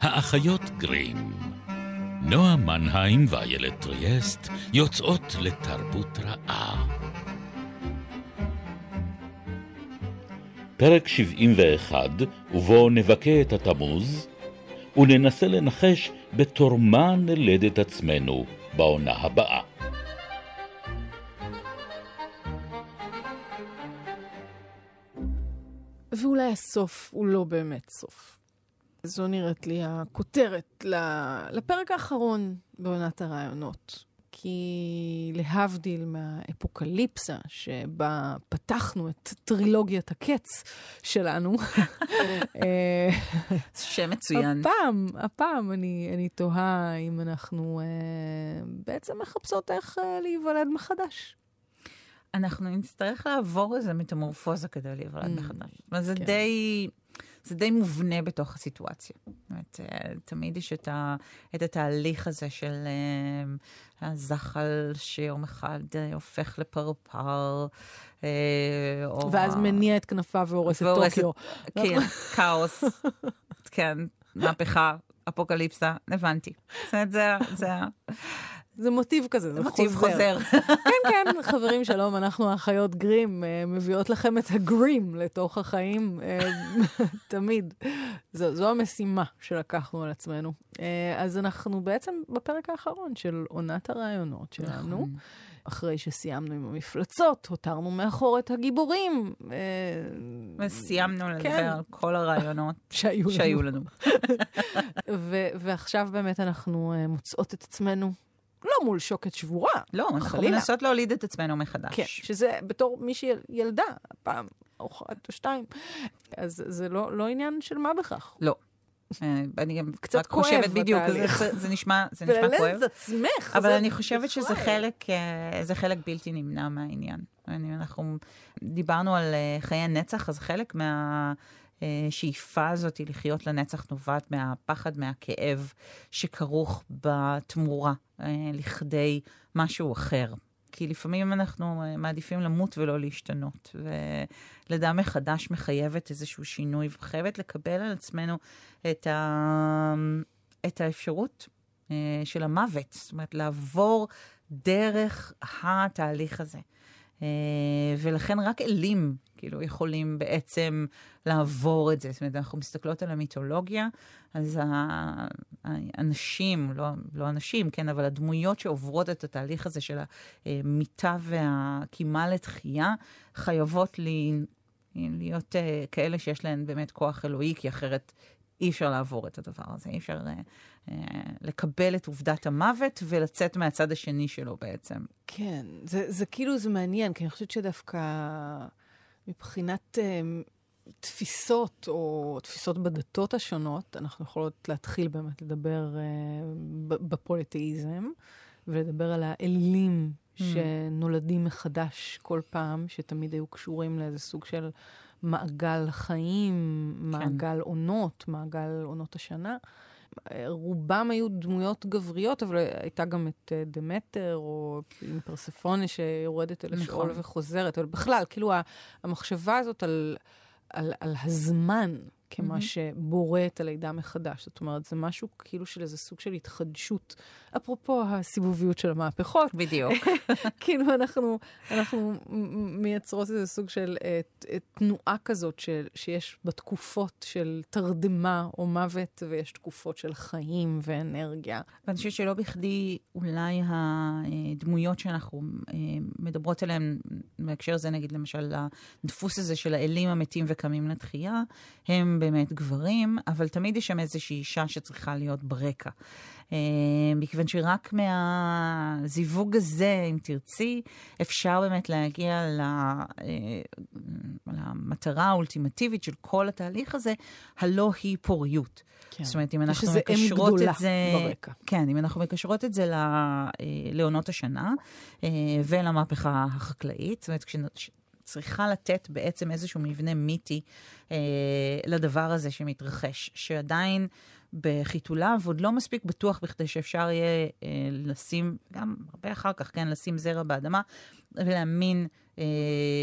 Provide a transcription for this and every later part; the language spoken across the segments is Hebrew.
האחיות גרים. נועה מנהיים ואיילת טריאסט יוצאות לתרבות רעה. פרק 71, ובו נבכה את התמוז, וננסה לנחש בתור מה נלד את עצמנו בעונה הבאה. ואולי הסוף הוא לא באמת סוף. זו נראית לי הכותרת לפרק האחרון בעונת הרעיונות. כי להבדיל מהאפוקליפסה שבה פתחנו את טרילוגיית הקץ שלנו, אה, שם מצוין. הפעם, הפעם אני, אני תוהה אם אנחנו אה, בעצם מחפשות איך אה, להיוולד מחדש. אנחנו נצטרך לעבור איזה מטמורפוזה כדי להיוולד mm, מחדש. זה כן. די... זה די מובנה בתוך הסיטואציה. זאת אה, תמיד יש את, ה, את התהליך הזה של uh, הזחל שיום אחד uh, הופך לפרפר. ואז ה... מניע את כנפיו והורס את טוקיו. כן, כאוס. כן, מהפכה, אפוקליפסה, הבנתי. זאת אומרת, זה... זה זה מוטיב כזה, זה מוטיב חוזר. כן, כן, חברים, שלום, אנחנו האחיות גרים, אה, מביאות לכם את הגרים לתוך החיים, אה, תמיד. זו, זו המשימה שלקחנו על עצמנו. אה, אז אנחנו בעצם בפרק האחרון של עונת הרעיונות שלנו. נכון. אחרי שסיימנו עם המפלצות, הותרנו מאחור את הגיבורים. וסיימנו לדבר כן. על כל הרעיונות שהיו, שהיו לנו. ועכשיו באמת אנחנו מוצאות את עצמנו לא מול שוקת שבורה. לא, אנחנו מנסות להוליד את עצמנו מחדש. כן, שזה בתור מי שילדה פעם, או אחת או שתיים. אז זה לא, לא עניין של מה בכך. לא. אה, אני גם קצת חושבת בדיוק, זה, זה נשמע, זה נשמע כואב. וללד את עצמך. אבל אני חושבת שזה חלק, אה, זה חלק בלתי נמנע מהעניין. אנחנו דיברנו על אה, חיי נצח, אז חלק מה... השאיפה הזאת לחיות לנצח נובעת מהפחד, מהכאב שכרוך בתמורה אה, לכדי משהו אחר. כי לפעמים אנחנו אה, מעדיפים למות ולא להשתנות. ולידה מחדש מחייבת איזשהו שינוי, וחייבת לקבל על עצמנו את, ה... את האפשרות אה, של המוות. זאת אומרת, לעבור דרך התהליך הזה. ולכן רק אלים כאילו יכולים בעצם לעבור את זה. זאת אומרת, אנחנו מסתכלות על המיתולוגיה, אז האנשים, לא, לא אנשים, כן, אבל הדמויות שעוברות את התהליך הזה של המיטה והקימה לתחייה, חייבות לי, להיות uh, כאלה שיש להן באמת כוח אלוהי, כי אחרת אי אפשר לעבור את הדבר הזה, אי אפשר uh, uh, לקבל את עובדת המוות ולצאת מהצד השני שלו בעצם. כן, זה, זה כאילו, זה מעניין, כי אני חושבת שדווקא... מבחינת uh, תפיסות, או תפיסות בדתות השונות, אנחנו יכולות להתחיל באמת לדבר uh, בפוליטאיזם, ולדבר על האלילים mm. שנולדים מחדש כל פעם, שתמיד היו קשורים לאיזה סוג של מעגל חיים, כן. מעגל עונות, מעגל עונות השנה. רובם היו דמויות גבריות, אבל הייתה גם את אה, דמטר, או עם פרספונה שיורדת אל השאול נכון. וחוזרת. אבל בכלל, כאילו, המחשבה הזאת על, על, על הזמן, כמה mm-hmm. שבורא את הלידה מחדש. זאת אומרת, זה משהו כאילו של איזה סוג של התחדשות. אפרופו הסיבוביות של המהפכות. בדיוק. כאילו אנחנו, אנחנו מייצרות איזה סוג של את, את תנועה כזאת של, שיש בה תקופות של תרדמה או מוות, ויש תקופות של חיים ואנרגיה. ואני חושבת שלא בכדי אולי הדמויות שאנחנו אה, מדברות עליהן, בהקשר הזה נגיד למשל הדפוס הזה של האלים המתים וקמים לתחייה, הם באמת גברים, אבל תמיד יש שם איזושהי אישה שצריכה להיות ברקע. אה, מכיוון שרק מהזיווג הזה, אם תרצי, אפשר באמת להגיע אה, למטרה האולטימטיבית של כל התהליך הזה, הלא היא פוריות. כן. זאת אומרת, אם אנחנו מקשרות את זה... ברקע. כן, אם אנחנו מקשרות את זה אה, לעונות השנה ולמהפכה החקלאית, זאת אומרת, צריכה לתת בעצם איזשהו מבנה מיתי אה, לדבר הזה שמתרחש, שעדיין בחיתוליו, עוד לא מספיק בטוח בכדי שאפשר יהיה אה, לשים, גם הרבה אחר כך, כן, לשים זרע באדמה, ולהאמין אה,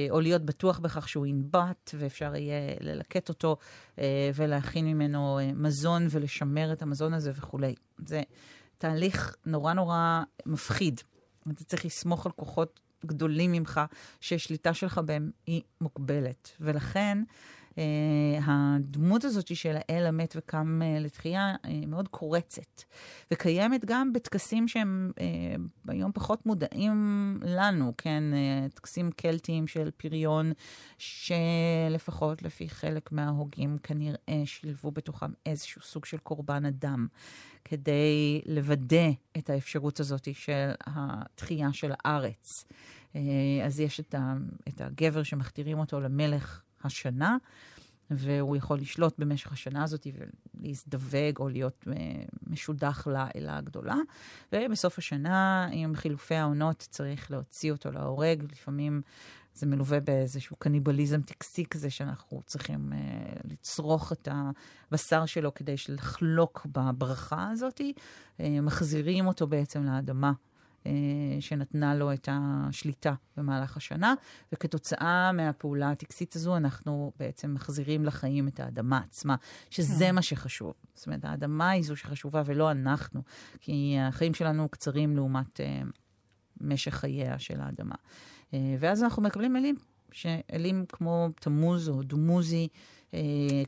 או להיות בטוח בכך שהוא ינבט, ואפשר יהיה ללקט אותו אה, ולהכין ממנו אה, מזון ולשמר את המזון הזה וכולי. זה תהליך נורא נורא מפחיד. אתה צריך לסמוך על כוחות גדולים ממך, שהשליטה שלך בהם היא מוגבלת. ולכן, הדמות הזאת של האל המת וקם uh, לתחייה uh, מאוד קורצת, וקיימת גם בטקסים שהם uh, היום פחות מודעים לנו, כן? Uh, טקסים קלטיים של פריון, שלפחות לפי חלק מההוגים כנראה שילבו בתוכם איזשהו סוג של קורבן אדם, כדי לוודא את האפשרות הזאת של התחייה של הארץ. אז יש את הגבר שמכתירים אותו למלך השנה, והוא יכול לשלוט במשך השנה הזאת ולהזדווג או להיות אה, משודח לאלה הגדולה. ובסוף השנה, עם חילופי העונות, צריך להוציא אותו להורג. לפעמים זה מלווה באיזשהו קניבליזם טקסי כזה, שאנחנו צריכים uh, לצרוך את הבשר שלו כדי לחלוק בברכה הזאת. Uh, מחזירים אותו בעצם לאדמה. אה, שנתנה לו את השליטה במהלך השנה, וכתוצאה מהפעולה הטקסית הזו אנחנו בעצם מחזירים לחיים את האדמה עצמה, שזה כן. מה שחשוב. זאת אומרת, האדמה היא זו שחשובה ולא אנחנו, כי החיים שלנו קצרים לעומת uh, משך חייה של האדמה. Uh, ואז אנחנו מקבלים אלים, שאלים כמו תמוז או דומוזי,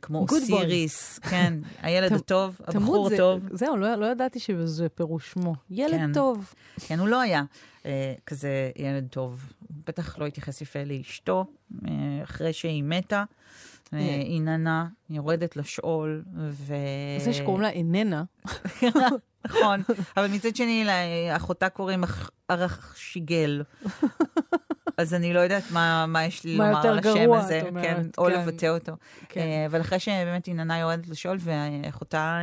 כמו אוסיריס, כן, הילד הטוב, הבחור הטוב. זהו, לא, לא ידעתי שזה פירוש שמו. ילד כן, טוב. כן, הוא לא היה אה, כזה ילד טוב. בטח לא התייחס יפה לאשתו, אה, אחרי שהיא מתה. אה, היא ננה, יורדת לשאול, ו... זה שקוראים לה איננה. נכון, אבל מצד שני, לאחותה קוראים ארך שיגל. אז אני לא יודעת מה, מה יש לי לומר על השם הזה, אומרת, כן, כן, או לבטא אותו. כן. Uh, אבל אחרי שבאמת עיננה יורדת לשאול ואחותה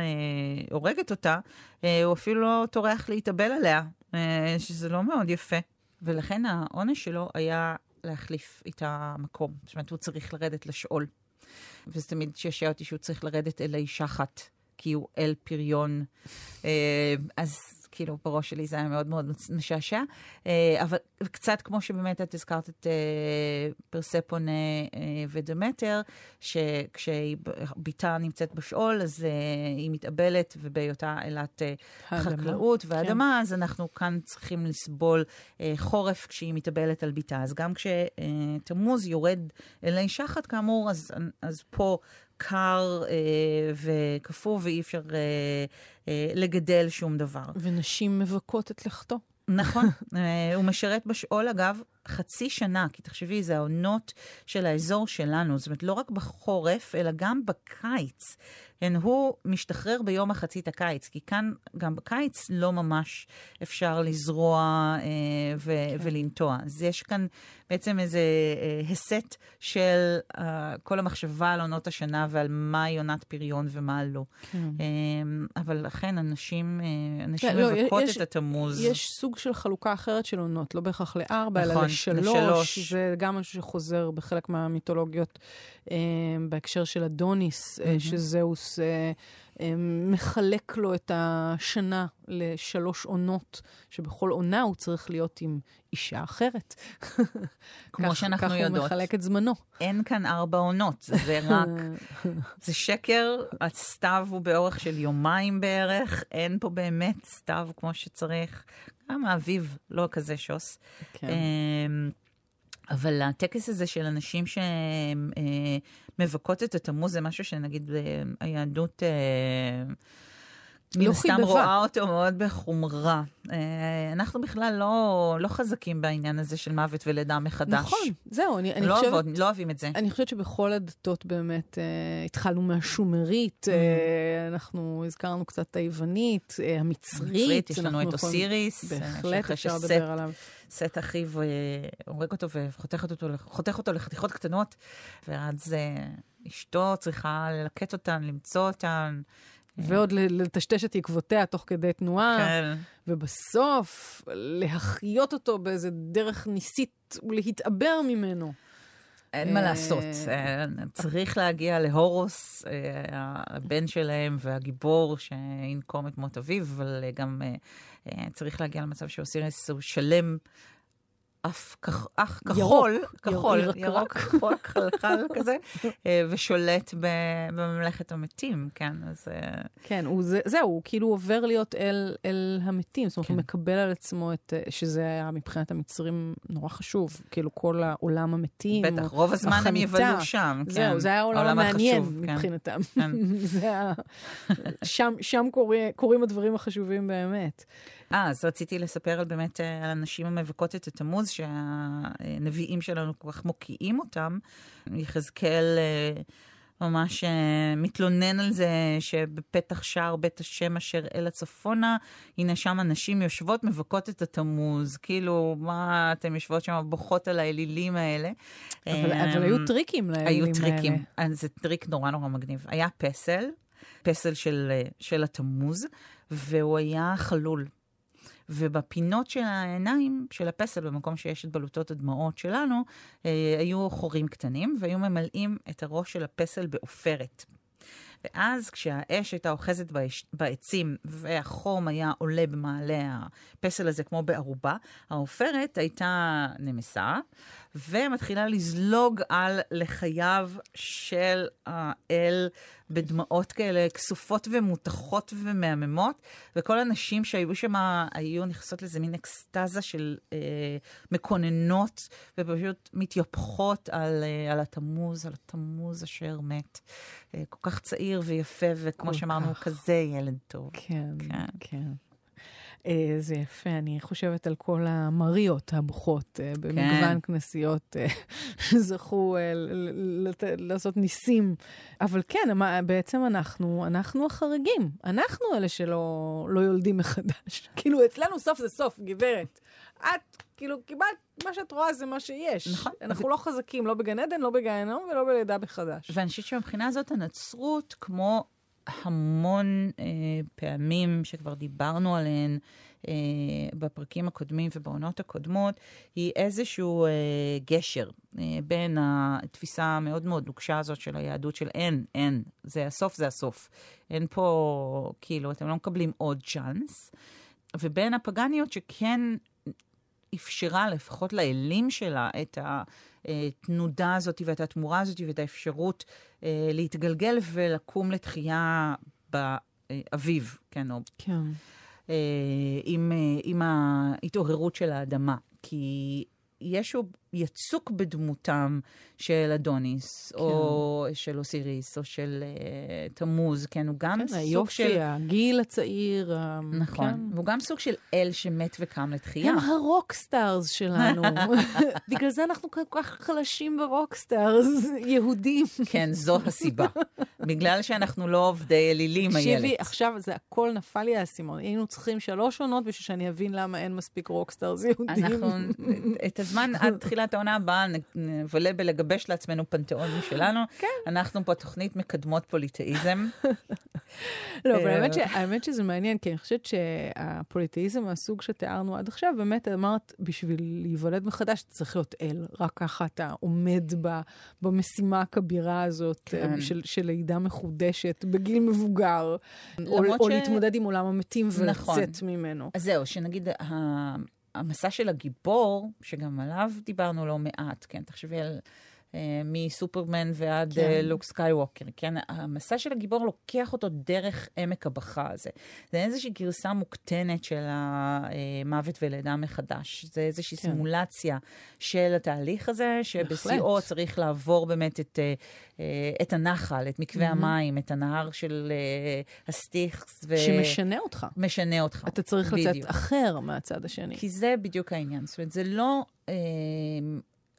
uh, הורגת אותה, uh, הוא אפילו לא טורח להתאבל עליה, uh, שזה לא מאוד יפה. ולכן העונש שלו היה להחליף את המקום. זאת אומרת, הוא צריך לרדת לשאול. וזה תמיד שישע אותי שהוא צריך לרדת אל האישה אחת, כי הוא אל פריון. אז כאילו בראש שלי זה היה מאוד מאוד משעשע. אה, אבל קצת כמו שבאמת את הזכרת את אה, פרספונה אה, ודמטר, שכשבתה נמצאת בשאול, אז היא מתאבלת, ובהיותה אלת חקלאות כן. ואדמה, כן. אז אנחנו כאן צריכים לסבול חורף כשהיא מתאבלת על בתה. אז גם כשתמוז יורד אלי שחת, כאמור, אז, אז פה קר אה, וקפוא, ואי אפשר אה, אה, לגדל שום דבר. ונשים מבכות את לכתו. נכון, אה, הוא משרת בשאול, אגב, חצי שנה, כי תחשבי, זה העונות של האזור שלנו, זאת אומרת, לא רק בחורף, אלא גם בקיץ. כן, הוא משתחרר ביום מחצית הקיץ, כי כאן, גם בקיץ, לא ממש אפשר לזרוע אה, ו- כן. ולנטוע. אז יש כאן בעצם איזה אה, הסט של אה, כל המחשבה על עונות השנה ועל מהי עונת פריון ומה לא. כן. אה, אבל אכן, אנשים, אה, אנשים כן, לא, מבכות לא, יש, את התמוז. יש סוג של חלוקה אחרת של עונות, לא בהכרח לארבע, נכון, אלא לשלוש. לשלוש. זה גם משהו שחוזר בחלק מהמיתולוגיות אה, בהקשר של אדוניס, mm-hmm. שזהוס אה, אה, מחלק לו את השנה לשלוש עונות, שבכל עונה הוא צריך להיות עם אישה אחרת. כמו כך, שאנחנו כך יודעות. כך הוא מחלק את זמנו. אין כאן ארבע עונות, זה רק... זה שקר, הסתיו הוא באורך של יומיים בערך, אין פה באמת סתיו כמו שצריך. גם האביב לא כזה שוס. כן. אבל הטקס הזה של אנשים שמבכות אה, את התמוז זה משהו שנגיד היהדות... אה, מן הסתם רואה אותו מאוד בחומרה. אה, אנחנו בכלל לא, לא חזקים בעניין הזה של מוות ולידה מחדש. נכון, זהו, אני, אני לא חושבת... אוהב, לא אוהבים את זה. אני חושבת שבכל הדתות באמת, אה, התחלנו מהשומרית, mm. אה, אנחנו הזכרנו קצת את היוונית, אה, המצרית. המצרית, יש לנו את אוסיריס. בהחלט אפשר לדבר עליו. סט אחיו אה, הורג אותו וחותך אותו, אותו לחתיכות קטנות, ואז אה, אשתו צריכה ללקט אותן, למצוא אותן. ועוד לטשטש את עקבותיה תוך כדי תנועה. כן. ובסוף, להחיות אותו באיזה דרך ניסית ולהתעבר ממנו. אין מה לעשות, צריך להגיע להורוס, הבן שלהם והגיבור שינקום את מות אביו, אבל גם צריך להגיע למצב שאוסיריס הוא שלם. אף אח כחול, כחול, ירוק, כחול, חלחל כזה, אה, ושולט בממלכת המתים, כן, אז... אה, כן, הוא, זה, זהו, הוא כאילו עובר להיות אל, אל המתים, זאת אומרת, כן. הוא מקבל על עצמו את, אה, שזה היה מבחינת המצרים נורא חשוב, כאילו כל העולם המתים. בטח, רוב הזמן החניתה, הם יבלו שם, כן. זהו, זה היה העולם המעניין החשוב, כן. מבחינתם. כן. זה היה, שם, שם קורא, קורים הדברים החשובים באמת. אה, אז רציתי לספר על באמת על הנשים המבכות את התמוז, שהנביאים שלנו כל כך מוקיעים אותם. יחזקאל אה, ממש אה, מתלונן על זה שבפתח שער בית השם אשר אל הצפונה, הנה שם הנשים יושבות, מבכות את התמוז. כאילו, מה אתן יושבות שם, בוכות על האלילים האלה. אבל, אבל היו טריקים לאלילים האלה. היו טריקים. האלה. זה טריק נורא נורא מגניב. היה פסל, פסל של, אה, של התמוז, והוא היה חלול. ובפינות של העיניים, של הפסל, במקום שיש את בלוטות הדמעות שלנו, אה, היו חורים קטנים, והיו ממלאים את הראש של הפסל בעופרת. ואז כשהאש הייתה אוחזת בעצים והחום היה עולה במעלה הפסל הזה כמו בערובה, העופרת הייתה נמסה ומתחילה לזלוג על לחייו של האל בדמעות כאלה כסופות ומותחות ומהממות, וכל הנשים שהיו שם היו נכנסות לאיזה מין אקסטזה של אה, מקוננות, ופשוט מתייפחות על, אה, על התמוז, על התמוז אשר מת. אה, כל כך צעיר ויפה, וכמו שאמרנו, כך. כזה ילד טוב. כן, כן. כן. אה, זה יפה, אני חושבת על כל המריות הבוכות אה, במגוון כן. כנסיות שזכו לעשות ניסים. אבל כן, בעצם אנחנו, אנחנו החריגים. אנחנו אלה שלא לא יולדים מחדש. כאילו, אצלנו סוף זה סוף, גברת. את, כאילו, קיבלת, מה שאת רואה זה מה שיש. נכון. אנחנו לא חזקים, לא בגן עדן, לא בגיהנום ולא בלידה מחדש. ואני חושבת שמבחינה הזאת הנצרות, כמו המון אה, פעמים שכבר דיברנו עליהן אה, בפרקים הקודמים ובעונות הקודמות, היא איזשהו אה, גשר אה, בין התפיסה המאוד מאוד נוקשה הזאת של היהדות של אין, אין, זה הסוף, זה הסוף. אין פה, כאילו, אתם לא מקבלים עוד צ'אנס. ובין הפגניות שכן אפשרה לפחות לאלים שלה את התנודה הזאת ואת התמורה הזאת ואת האפשרות אה, להתגלגל ולקום לתחייה באביב, כן, או... כן. אה, עם, אה, עם ההתעוררות של האדמה. כי ישו יצוק בדמותם של אדוניס, כן. או של אוסיריס, או של אה, תמוז, כן, הוא גם כן, סוג היופי, של... היופי, הגיל הצעיר. נכון, כן. והוא גם סוג של אל שמת וקם לתחייה. הם ה rockstars שלנו. בגלל זה אנחנו כל כך חלשים ב rockstars, יהודים. כן, זו הסיבה. בגלל שאנחנו לא עובדי אלילים, איילת. תקשיבי, עכשיו זה הכל נפל לי האסימון. היינו צריכים שלוש עונות בשביל שאני אבין למה אין מספיק rockstars יהודים. אנחנו, את הזמן עד תחילת העונה הבאה נבלה בלגבש לעצמנו פנתיאון משלנו. כן. אנחנו פה תוכנית מקדמות פוליטאיזם. לא, אבל האמת, ש, האמת שזה מעניין, כי אני חושבת שהפוליטאיזם מהסוג שתיארנו עד עכשיו, באמת אמרת, בשביל להיוולד מחדש צריך להיות אל. רק ככה אתה עומד במשימה הכבירה הזאת כן. של, של לידה מחודשת בגיל מבוגר, או, להתמודד עם עולם המתים ולצאת נכון. ממנו. אז זהו, שנגיד... המסע של הגיבור, שגם עליו דיברנו לא מעט, כן, תחשבי על מסופרמן ועד כן. אה, לוק סקייווקר, כן? המסע של הגיבור לוקח אותו דרך עמק הבכה הזה. זה איזושהי גרסה מוקטנת של המוות ולידה מחדש. זה איזושהי כן. סימולציה של התהליך הזה, שבשיאו צריך לעבור באמת את, אה, את הנחל, את מקווה mm-hmm. המים, את הנהר של הסטיכס. ו... שמשנה אותך. משנה אותך. אתה צריך בדיוק. לצאת אחר מהצד השני. כי זה בדיוק העניין. זאת אומרת, זה לא...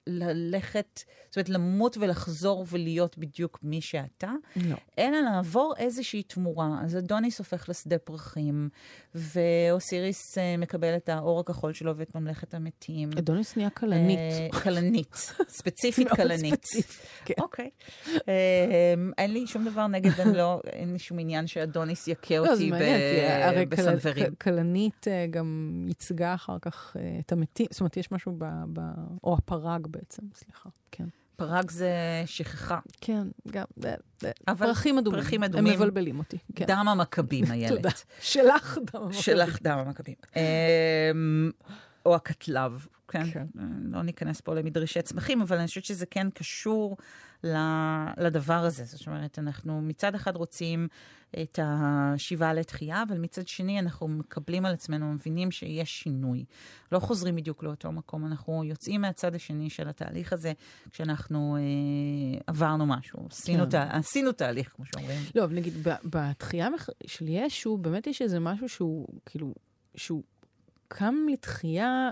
ללכת, זאת אומרת, למות ולחזור ולהיות בדיוק מי שאתה, לא. אלא לעבור איזושהי תמורה. אז אדוניס הופך לשדה פרחים, ואוסיריס uh, מקבל את האור הכחול שלו ואת ממלכת המתים. אדוניס נהיה כלנית. כלנית, ספציפית כלנית. כן. אוקיי. Uh, אין לי שום דבר נגד, לא, אין לי שום עניין שאדוניס יכה לא, אותי בסנוורים. כלנית גם ייצגה אחר כך את המתים, זאת אומרת, יש משהו ב... או הפרג בעצם, סליחה, כן. פרג זה שכחה. כן, גם, אבל פרחים אדומים. פרחים אדומים. הם מבלבלים אותי. כן. דם המכבים, איילת. תודה. שלך דם המכבים. שלך דם המכבים. אמ, או הקטלב, כן? כן. לא ניכנס פה למדרשי צמחים, אבל אני חושבת שזה כן קשור לדבר הזה. זאת אומרת, אנחנו מצד אחד רוצים את השיבה לתחייה, אבל מצד שני אנחנו מקבלים על עצמנו, מבינים שיש שינוי. לא חוזרים בדיוק לאותו מקום, אנחנו יוצאים מהצד השני של התהליך הזה, כשאנחנו אה, עברנו משהו, עשינו, כן. תה, עשינו תהליך, כמו שאומרים. לא, אבל נגיד, בתחייה של ישו, באמת יש איזה משהו שהוא, כאילו, שהוא קם לתחייה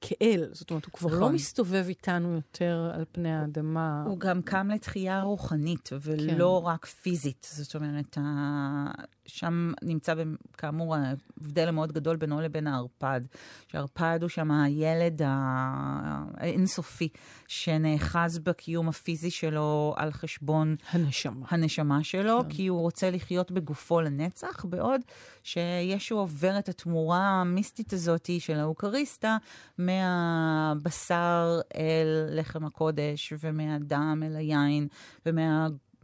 כאל. זאת אומרת, הוא כבר נכון. לא מסתובב איתנו יותר על פני האדמה. הוא גם קם לתחייה רוחנית, ולא כן. רק פיזית. זאת אומרת, ה... שם נמצא, כאמור, ההבדל המאוד גדול בינו לבין הערפד. שהערפד הוא שם הילד האינסופי, שנאחז בקיום הפיזי שלו על חשבון הנשמה. הנשמה שלו, כן. כי הוא רוצה לחיות בגופו לנצח, בעוד שישו עובר את התמורה המיסטית הזאת של האוכריסטה, מהבשר אל לחם הקודש, ומהדם אל היין,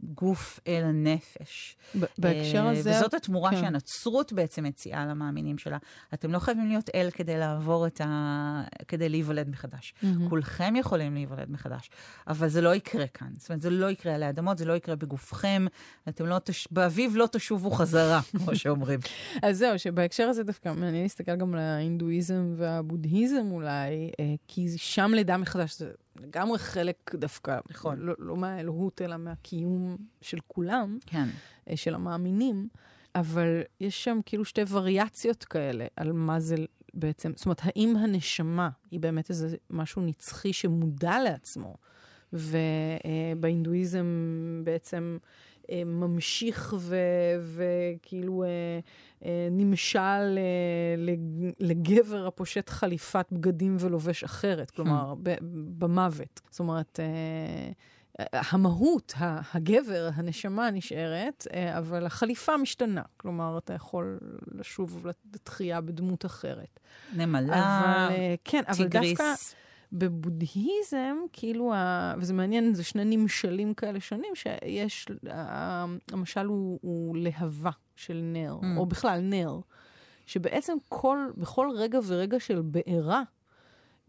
ומהגוף אל הנפש. ב- בהקשר אה, הזה... וזאת התמורה כן. שהנצרות בעצם מציעה למאמינים שלה. אתם לא חייבים להיות אל כדי לעבור את ה... כדי להיוולד מחדש. מהמם. כולכם יכולים להיוולד מחדש, אבל זה לא יקרה כאן. זאת אומרת, זה לא יקרה עלי אדמות, זה לא יקרה בגופכם. אתם לא תש... באביב לא תשובו חזרה, כמו שאומרים. אז זהו, שבהקשר הזה דווקא מעניין להסתכל גם על ההינדואיזם והבודהיזם אולי, אה, כי שם לידה מחדש זה לגמרי חלק דווקא, נכון. לא, לא מהאלוהות, אלא מהקיום של כולם, כן. אה, של המאמינים, אבל יש שם כאילו שתי וריאציות כאלה על מה זה בעצם, זאת אומרת, האם הנשמה היא באמת איזה משהו נצחי שמודע לעצמו, ובהינדואיזם בעצם אה, ממשיך ו- וכאילו אה, אה, נמשל אה, לג- לגבר הפושט חליפת בגדים ולובש אחרת, כלומר, ב- במוות. זאת אומרת, אה, המהות, הגבר, הנשמה נשארת, אה, אבל החליפה משתנה. כלומר, אתה יכול לשוב לתחייה בדמות אחרת. נמלה, אבל, אה, כן, אבל דווקא. בבודהיזם, כאילו, ה... וזה מעניין, זה שני נמשלים כאלה שונים, שיש, ה- המשל הוא, הוא להבה של נר, Mm. או בכלל נר, שבעצם כל, בכל רגע ורגע של בעירה,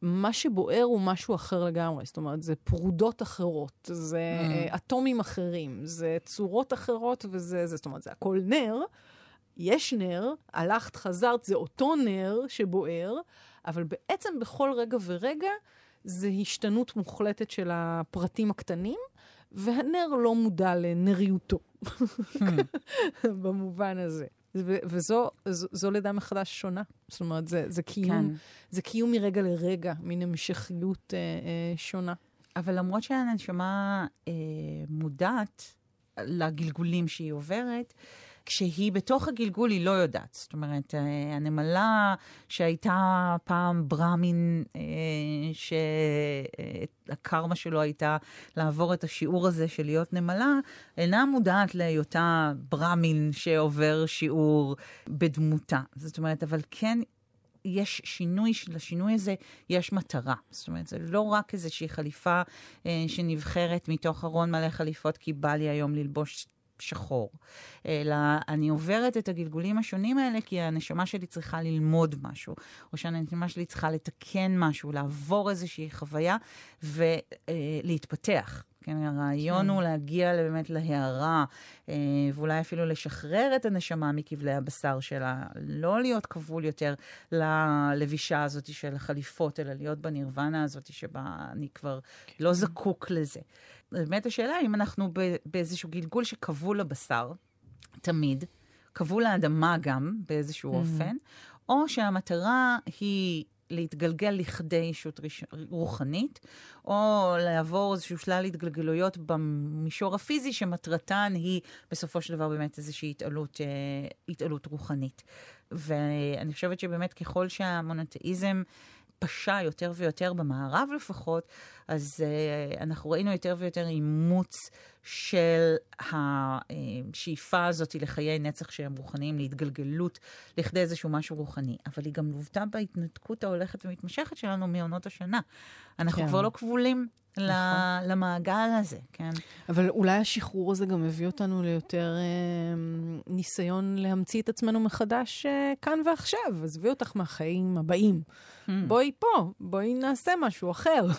מה שבוער הוא משהו אחר לגמרי. זאת אומרת, זה פרודות אחרות, זה Mm. mm. אטומים אחרים, זה צורות אחרות, וזה, זה, זאת אומרת, זה הכל נר. יש נר, הלכת, חזרת, זה אותו נר שבוער, אבל בעצם בכל רגע ורגע זה השתנות מוחלטת של הפרטים הקטנים, והנר לא מודע לנריותו, במובן הזה. ו- וזו זו, זו לידה מחדש שונה. זאת אומרת, זה, זה, קיום, כן. זה קיום מרגע לרגע, מין המשכיות אה, אה, שונה. אבל למרות שהנשמה אה, מודעת לגלגולים שהיא עוברת, כשהיא בתוך הגלגול היא לא יודעת. זאת אומרת, אה, הנמלה שהייתה פעם ברמין, אה, שהקרמה שלו הייתה לעבור את השיעור הזה של להיות נמלה, אינה מודעת להיותה ברמין שעובר שיעור בדמותה. זאת אומרת, אבל כן יש שינוי, לשינוי הזה יש מטרה. זאת אומרת, זה לא רק איזושהי חליפה אה, שנבחרת מתוך ארון מלא חליפות, כי בא לי היום ללבוש שחור, אלא אני עוברת את הגלגולים השונים האלה כי הנשמה שלי צריכה ללמוד משהו, או שהנשמה שלי צריכה לתקן משהו, לעבור איזושהי חוויה ולהתפתח. כן, הרעיון כן. הוא להגיע באמת להערה, אה, ואולי אפילו לשחרר את הנשמה מכבלי הבשר שלה, לא להיות כבול יותר ללבישה הזאת של החליפות, אלא להיות בנירוונה הזאת שבה אני כבר כן. לא זקוק לזה. באמת השאלה אם אנחנו באיזשהו גלגול שכבול לבשר, תמיד, כבול לאדמה גם באיזשהו Mhm. אופן, או שהמטרה היא להתגלגל לכדי ישות ריש- רוחנית, או לעבור איזשהו שלל התגלגלויות במישור הפיזי, שמטרתן היא בסופו של דבר באמת איזושהי התעלות, אה, התעלות רוחנית. ואני חושבת שבאמת ככל שהמונותאיזם פשה יותר ויותר במערב לפחות, אז uh, אנחנו ראינו יותר ויותר אימוץ של השאיפה הזאת לחיי נצח שהם רוחניים, להתגלגלות לכדי איזשהו משהו רוחני. אבל היא גם לוותה בהתנתקות ההולכת ומתמשכת שלנו מעונות השנה. אנחנו כן. כבר לא כבולים נכון. למעגל הזה, כן. אבל אולי השחרור הזה גם מביא אותנו ליותר אה, ניסיון להמציא את עצמנו מחדש אה, כאן ועכשיו. עזבי אותך מהחיים הבאים. Hmm. בואי פה, בואי נעשה משהו אחר.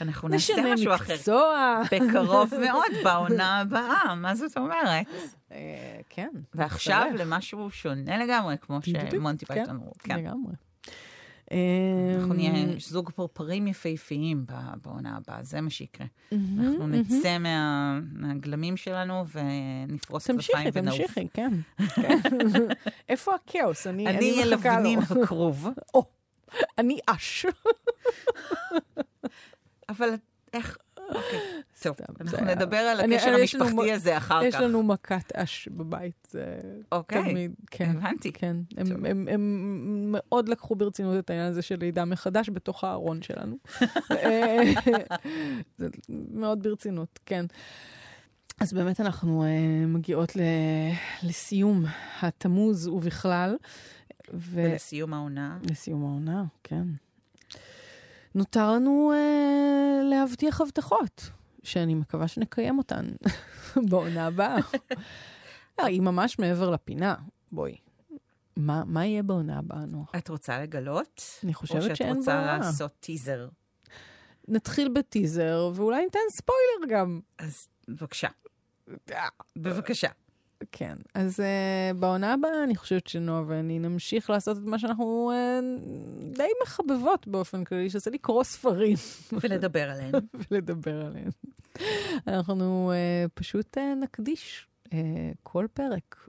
אנחנו נעשה משהו אחר. נשנה מקצוע. בקרוב מאוד, בעונה הבאה, מה זאת אומרת? אה, כן. ועכשיו למשהו שונה לגמרי, כמו שמונטי פייטון אמרו. כן, לגמרי. אנחנו נהיה אמ, זוג פרפרים יפהפיים בעונה הבאה, זה מה שיקרה. אנחנו נצא מהגלמים שלנו ונפרוס כנפיים ונעוף. תמשיכי, תמשיכי, כן. איפה הכאוס? אני אהיה לבנין הקרוב. אני אש. אבל איך... אוקיי, טוב, אנחנו נדבר על הקשר המשפחתי הזה אחר כך. יש לנו מכת אש בבית. אוקיי, כן. הבנתי. כן, הם מאוד לקחו ברצינות את העניין הזה של לידה מחדש בתוך הארון שלנו. אה, זה מאוד ברצינות, כן. אז באמת אנחנו uh, מגיעות לסיום התמוז ובכלל. ולסיום העונה. לסיום העונה, כן. נותר לנו אה, להבטיח הבטחות, שאני מקווה שנקיים אותן בעונה הבאה. לא, היא ממש מעבר לפינה, בואי. מה, מה יהיה בעונה הבאה, נוח? את רוצה לגלות? אני חושבת שאין בעיה. או שאת רוצה לעשות טיזר? נתחיל בטיזר, ואולי ניתן ספוילר גם. אז בבקשה. בבקשה. כן, אז uh, בעונה הבאה אני חושבת שנועה ואני נמשיך לעשות את מה שאנחנו uh, די מחבבות באופן כללי, שזה לקרוא ספרים. ולדבר עליהם. ולדבר עליהם. אנחנו uh, פשוט uh, נקדיש uh, כל פרק.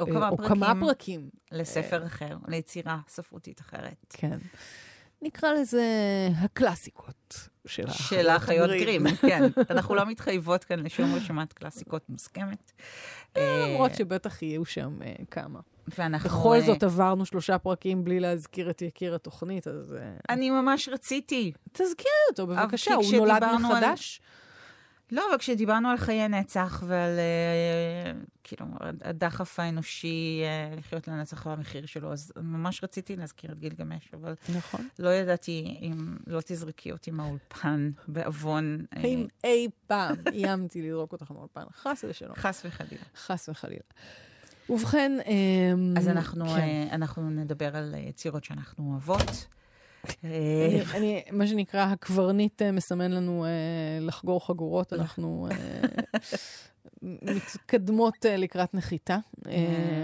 או כמה או פרקים. כמה פרקים. לספר uh, אחר, ליצירה ספרותית אחרת. כן. נקרא לזה הקלאסיקות של של האחיות גרים. כן. אנחנו לא מתחייבות כאן לשום רשימת קלאסיקות מוסכמת. אה, למרות שבטח יהיו שם אה, כמה. ואנחנו... בכל זאת אה, עברנו שלושה פרקים בלי להזכיר את יקיר התוכנית, אז... אני ממש רציתי. תזכירי אותו, בבקשה, הוא נולד מחדש. על... לא, אבל כשדיברנו על חיי נצח ועל uh, כאילו, הדחף האנושי uh, לחיות לנצח והמחיר שלו, אז ממש רציתי להזכיר את גילגמש, אבל נכון. לא ידעתי אם לא תזרקי אותי מהאולפן בעוון. אה, האם uh, אי פעם איימתי לזרוק אותך מהאולפן? חס ושלום. חס וחלילה. חס וחלילה. ובכן, אז אנחנו, כן. אנחנו נדבר על יצירות שאנחנו אוהבות. אני, מה שנקרא, הקברניט אה, מסמן לנו אה, לחגור חגורות, אנחנו אה, מתקדמות לקראת נחיתה.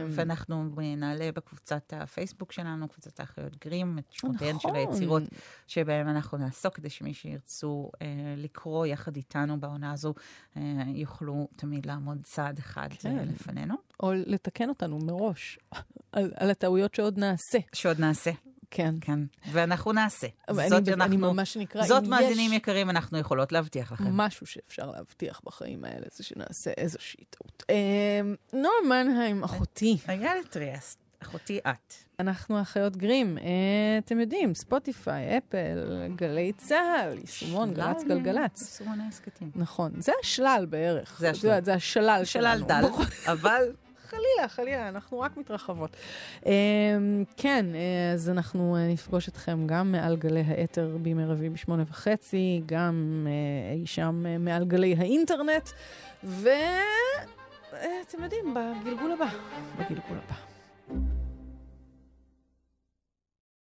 ואנחנו נעלה בקבוצת הפייסבוק שלנו, קבוצת האחיות גרים, את שמותיהן של נכון. היצירות שבהן אנחנו נעסוק, כדי שמי שירצו לקרוא יחד איתנו בעונה הזו, יוכלו תמיד לעמוד צעד אחד כן. לפנינו. או לתקן אותנו מראש על הטעויות שעוד נעשה. שעוד נעשה. כן. כן, ואנחנו נעשה. זאת אני, אנחנו, אני ממש נקרא, זאת מאזינים יש... יקרים, אנחנו יכולות להבטיח לכם. משהו שאפשר להבטיח בחיים האלה, זה שנעשה איזושהי טעות. אה, נועה מנהיים, אחותי. איילת טריאסט, אחותי את. אנחנו אחיות גרים, אה, אתם יודעים, ספוטיפיי, אפל, גלי צה"ל, יישומון, גל"צ גלגלצ. יישומון ההסכתים. נכון, זה השלל בערך. זה השלל. זה השלל שלנו. שלל דל, אבל חלילה, חלילה, אנחנו רק מתרחבות. אמ, כן, אז אנחנו אה, נפגוש אתכם גם מעל גלי האתר בימי רביעי בשמונה וחצי, גם אה, אי שם אה, מעל גלי האינטרנט, ואתם יודעים, בגלגול הבא. בגלגול הבא.